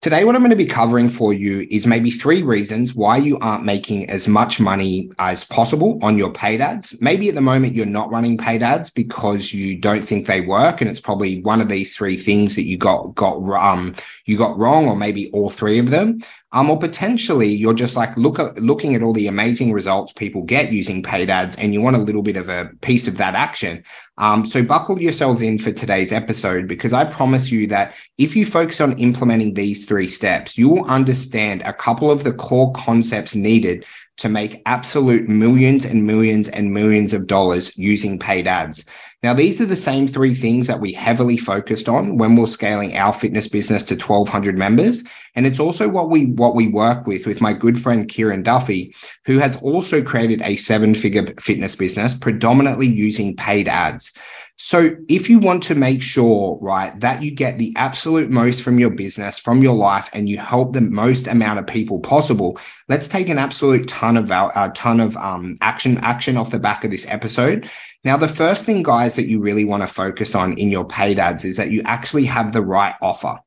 Today, what I'm going to be covering for you is maybe three reasons why you aren't making as much money as possible on your paid ads. Maybe at the moment you're not running paid ads because you don't think they work, and it's probably one of these three things that you got got um you got wrong, or maybe all three of them. Um, or potentially you're just like look at looking at all the amazing results people get using paid ads, and you want a little bit of a piece of that action. Um, so buckle yourselves in for today's episode because I promise you that if you focus on implementing these three steps, you will understand a couple of the core concepts needed to make absolute millions and millions and millions of dollars using paid ads. Now, these are the same three things that we heavily focused on when we're scaling our fitness business to 1200 members. And it's also what we, what we work with, with my good friend, Kieran Duffy, who has also created a seven figure fitness business predominantly using paid ads. So if you want to make sure, right, that you get the absolute most from your business, from your life, and you help the most amount of people possible, let's take an absolute ton of uh, ton of um, action action off the back of this episode. Now, the first thing, guys, that you really want to focus on in your paid ads is that you actually have the right offer.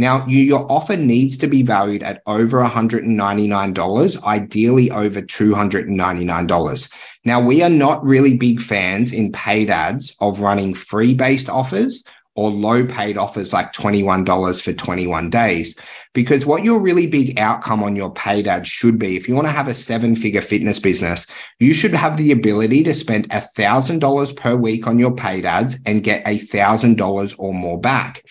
Now, your offer needs to be valued at over $199, ideally over $299. Now, we are not really big fans in paid ads of running free based offers or low paid offers like $21 for 21 days. Because what your really big outcome on your paid ad should be, if you want to have a seven figure fitness business, you should have the ability to spend $1,000 per week on your paid ads and get $1,000 or more back.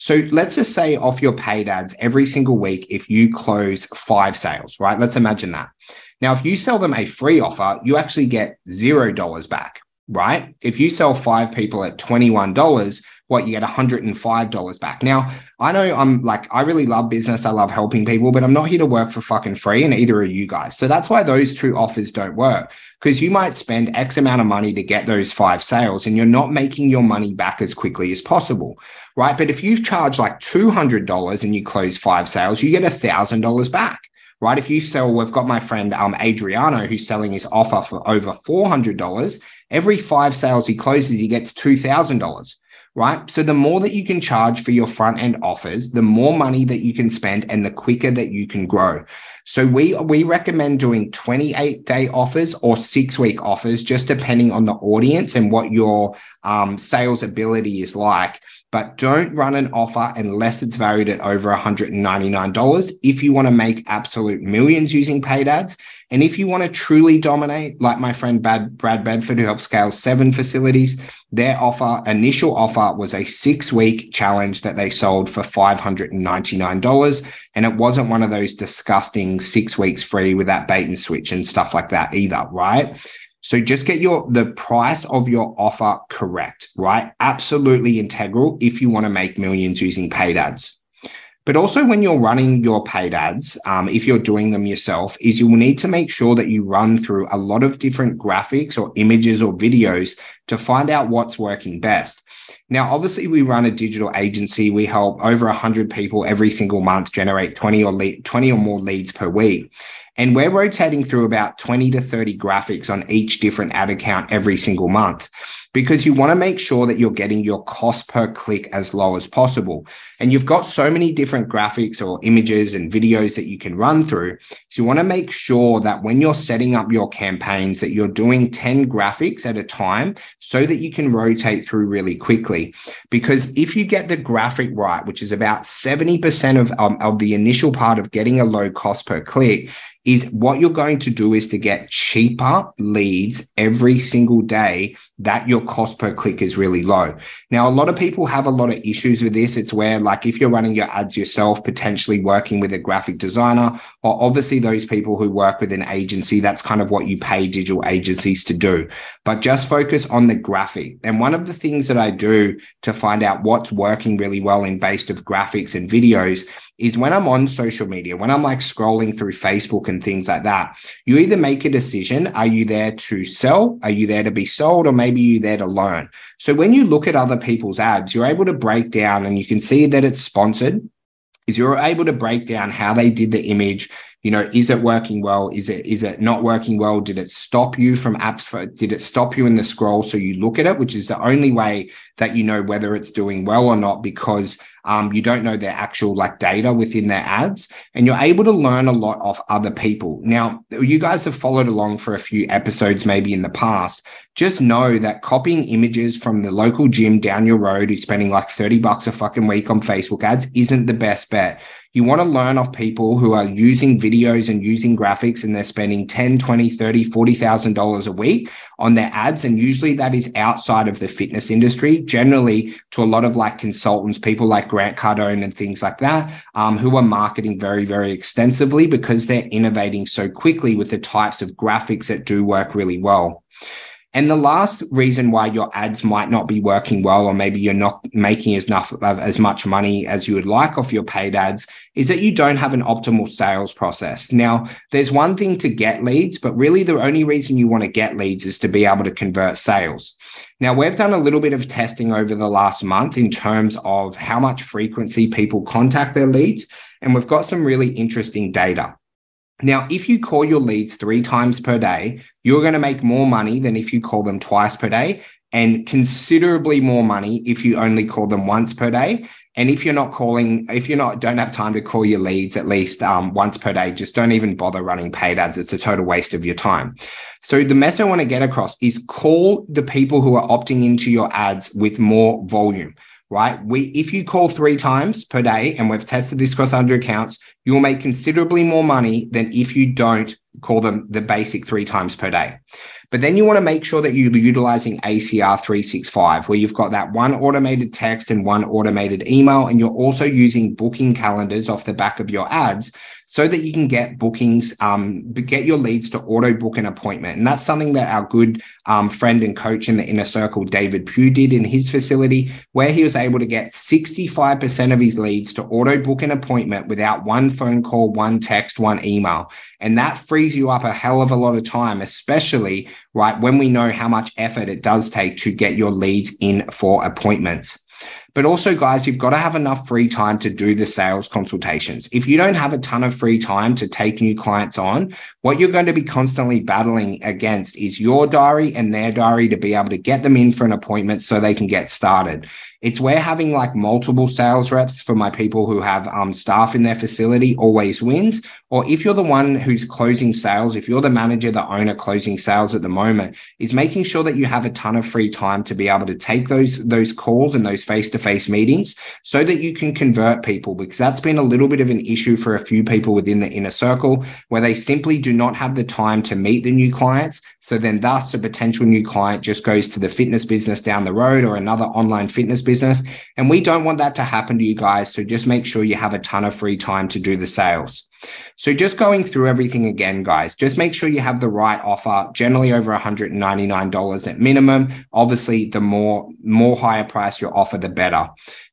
So let's just say off your paid ads every single week, if you close five sales, right? Let's imagine that. Now, if you sell them a free offer, you actually get zero dollars back, right? If you sell five people at $21, what you get $105 back. Now, I know I'm like, I really love business. I love helping people, but I'm not here to work for fucking free, and either are you guys. So that's why those two offers don't work because you might spend X amount of money to get those five sales and you're not making your money back as quickly as possible, right? But if you charge like $200 and you close five sales, you get $1,000 back right? If you sell, we've got my friend um, Adriano who's selling his offer for over $400. Every five sales he closes, he gets $2,000 right? So the more that you can charge for your front end offers, the more money that you can spend and the quicker that you can grow. So we we recommend doing 28 day offers or six week offers, just depending on the audience and what your um, sales ability is like. But don't run an offer unless it's valued at over $199 if you want to make absolute millions using paid ads. And if you want to truly dominate, like my friend Brad, Brad Bedford, who helped scale seven facilities, their offer, initial offer was a six week challenge that they sold for $599. And it wasn't one of those disgusting six weeks free with that bait and switch and stuff like that either, right? So just get your the price of your offer correct, right? Absolutely integral if you want to make millions using paid ads. But also, when you're running your paid ads, um, if you're doing them yourself, is you will need to make sure that you run through a lot of different graphics or images or videos to find out what's working best. Now, obviously, we run a digital agency. We help over 100 people every single month generate 20 or le- 20 or more leads per week. And we're rotating through about 20 to 30 graphics on each different ad account every single month because you want to make sure that you're getting your cost per click as low as possible. And you've got so many different graphics or images and videos that you can run through. So you want to make sure that when you're setting up your campaigns that you're doing 10 graphics at a time so that you can rotate through really quickly. Because if you get the graphic right, which is about 70% of, um, of the initial part of getting a low cost per click, is what you're going to do is to get cheaper leads every single day that your cost per click is really low. Now, a lot of people have a lot of issues with this. It's where, like, if you're running your ads yourself, potentially working with a graphic designer, or obviously those people who work with an agency, that's kind of what you pay digital agencies to do. But just focus on the graphic. And one of the things that I do to find out what's working really well in based of graphics and videos is when I'm on social media, when I'm like scrolling through Facebook and things like that, you either make a decision. Are you there to sell? Are you there to be sold? Or maybe you're there learn. So when you look at other people's ads, you're able to break down and you can see that it's sponsored is you're able to break down how they did the image you know is it working well is it is it not working well did it stop you from apps for, did it stop you in the scroll so you look at it which is the only way that you know whether it's doing well or not because Um, you don't know their actual like data within their ads, and you're able to learn a lot off other people. Now, you guys have followed along for a few episodes, maybe in the past. Just know that copying images from the local gym down your road who's spending like 30 bucks a fucking week on Facebook ads isn't the best bet. You want to learn off people who are using videos and using graphics and they're spending 10, 20, 30, $40,000 a week on their ads. And usually that is outside of the fitness industry, generally to a lot of like consultants, people like Grant Cardone and things like that, um, who are marketing very, very extensively because they're innovating so quickly with the types of graphics that do work really well. And the last reason why your ads might not be working well, or maybe you're not making as enough as much money as you would like off your paid ads, is that you don't have an optimal sales process. Now, there's one thing to get leads, but really the only reason you want to get leads is to be able to convert sales. Now, we've done a little bit of testing over the last month in terms of how much frequency people contact their leads, and we've got some really interesting data. Now, if you call your leads three times per day, you're going to make more money than if you call them twice per day, and considerably more money if you only call them once per day. And if you're not calling, if you're not don't have time to call your leads at least um, once per day, just don't even bother running paid ads. It's a total waste of your time. So the message I want to get across is call the people who are opting into your ads with more volume right? We, if you call three times per day, and we've tested this across 100 accounts, you'll make considerably more money than if you don't call them the basic three times per day. But then you want to make sure that you're utilizing ACR 365, where you've got that one automated text and one automated email, and you're also using booking calendars off the back of your ads so that you can get bookings, um, get your leads to auto book an appointment. And that's something that our good um, friend and coach in the inner circle, David Pugh, did in his facility, where he was able to get 65% of his leads to auto book an appointment without one phone call, one text, one email. And that frees you up a hell of a lot of time, especially right when we know how much effort it does take to get your leads in for appointments. But also, guys, you've got to have enough free time to do the sales consultations. If you don't have a ton of free time to take new clients on, what you're going to be constantly battling against is your diary and their diary to be able to get them in for an appointment so they can get started. It's where having like multiple sales reps for my people who have um, staff in their facility always wins. Or if you're the one who's closing sales, if you're the manager, the owner closing sales at the moment, is making sure that you have a ton of free time to be able to take those those calls and those face to face meetings so that you can convert people because that's been a little bit of an issue for a few people within the inner circle where they simply do not have the time to meet the new clients. So then, thus, a potential new client just goes to the fitness business down the road or another online fitness business. And we don't want that to happen to you guys. So just make sure you have a ton of free time to do the sales. So just going through everything again, guys, just make sure you have the right offer, generally over $199 at minimum. Obviously, the more, more higher price your offer, the better.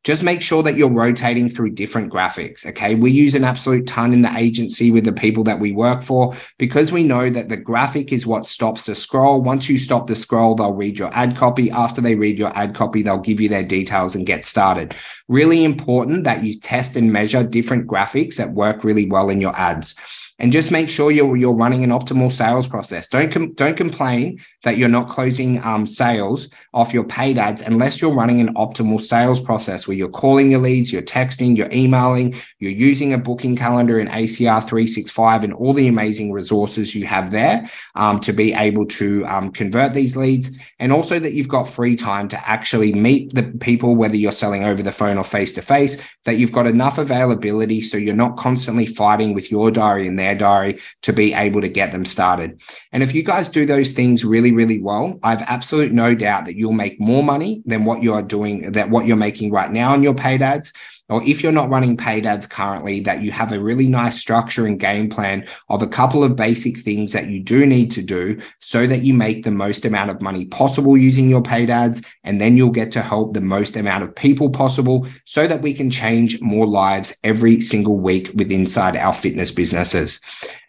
Just make sure that you're rotating through different graphics. Okay. We use an absolute ton in the agency with the people that we work for because we know that the graphic is what stops the scroll. Once you stop the scroll, they'll read your ad copy. After they read your ad copy, they'll give you their details and get started. Really important that you test and measure different graphics that work really well in your ads and just make sure you're you're running an optimal sales process. Don't com- don't complain that you're not closing um, sales off your paid ads unless you're running an optimal sales process where you're calling your leads, you're texting, you're emailing, you're using a booking calendar in ACR 365 and all the amazing resources you have there um, to be able to um, convert these leads, and also that you've got free time to actually meet the people, whether you're selling over the phone or face to face, that you've got enough availability so you're not constantly fighting with your diary and their diary to be able to get them started. And if you guys do those things really, really well, I've absolute no doubt that you'll make more money than what you are doing, that what you're making right now on your paid ads or if you're not running paid ads currently, that you have a really nice structure and game plan of a couple of basic things that you do need to do so that you make the most amount of money possible using your paid ads. And then you'll get to help the most amount of people possible so that we can change more lives every single week with inside our fitness businesses.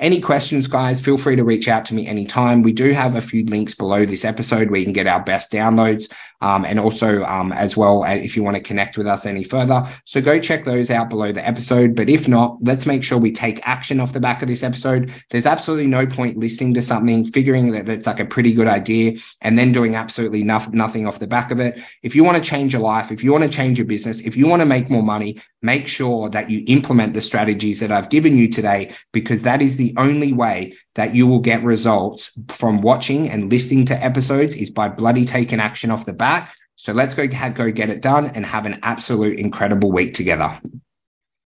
Any questions, guys, feel free to reach out to me anytime. We do have a few links below this episode where you can get our best downloads um, and also um, as well if you want to connect with us any further. So go check those out below the episode. But if not, let's make sure we take action off the back of this episode. There's absolutely no point listening to something, figuring that it's like a pretty good idea, and then doing absolutely nothing, off the back of it. If you want to change your life, if you want to change your business, if you want to make more money, make sure that you implement the strategies that I've given you today, because that is the only way that you will get results from watching and listening to episodes is by bloody taking action off the bat. So let's go, go get it done and have an absolute incredible week together.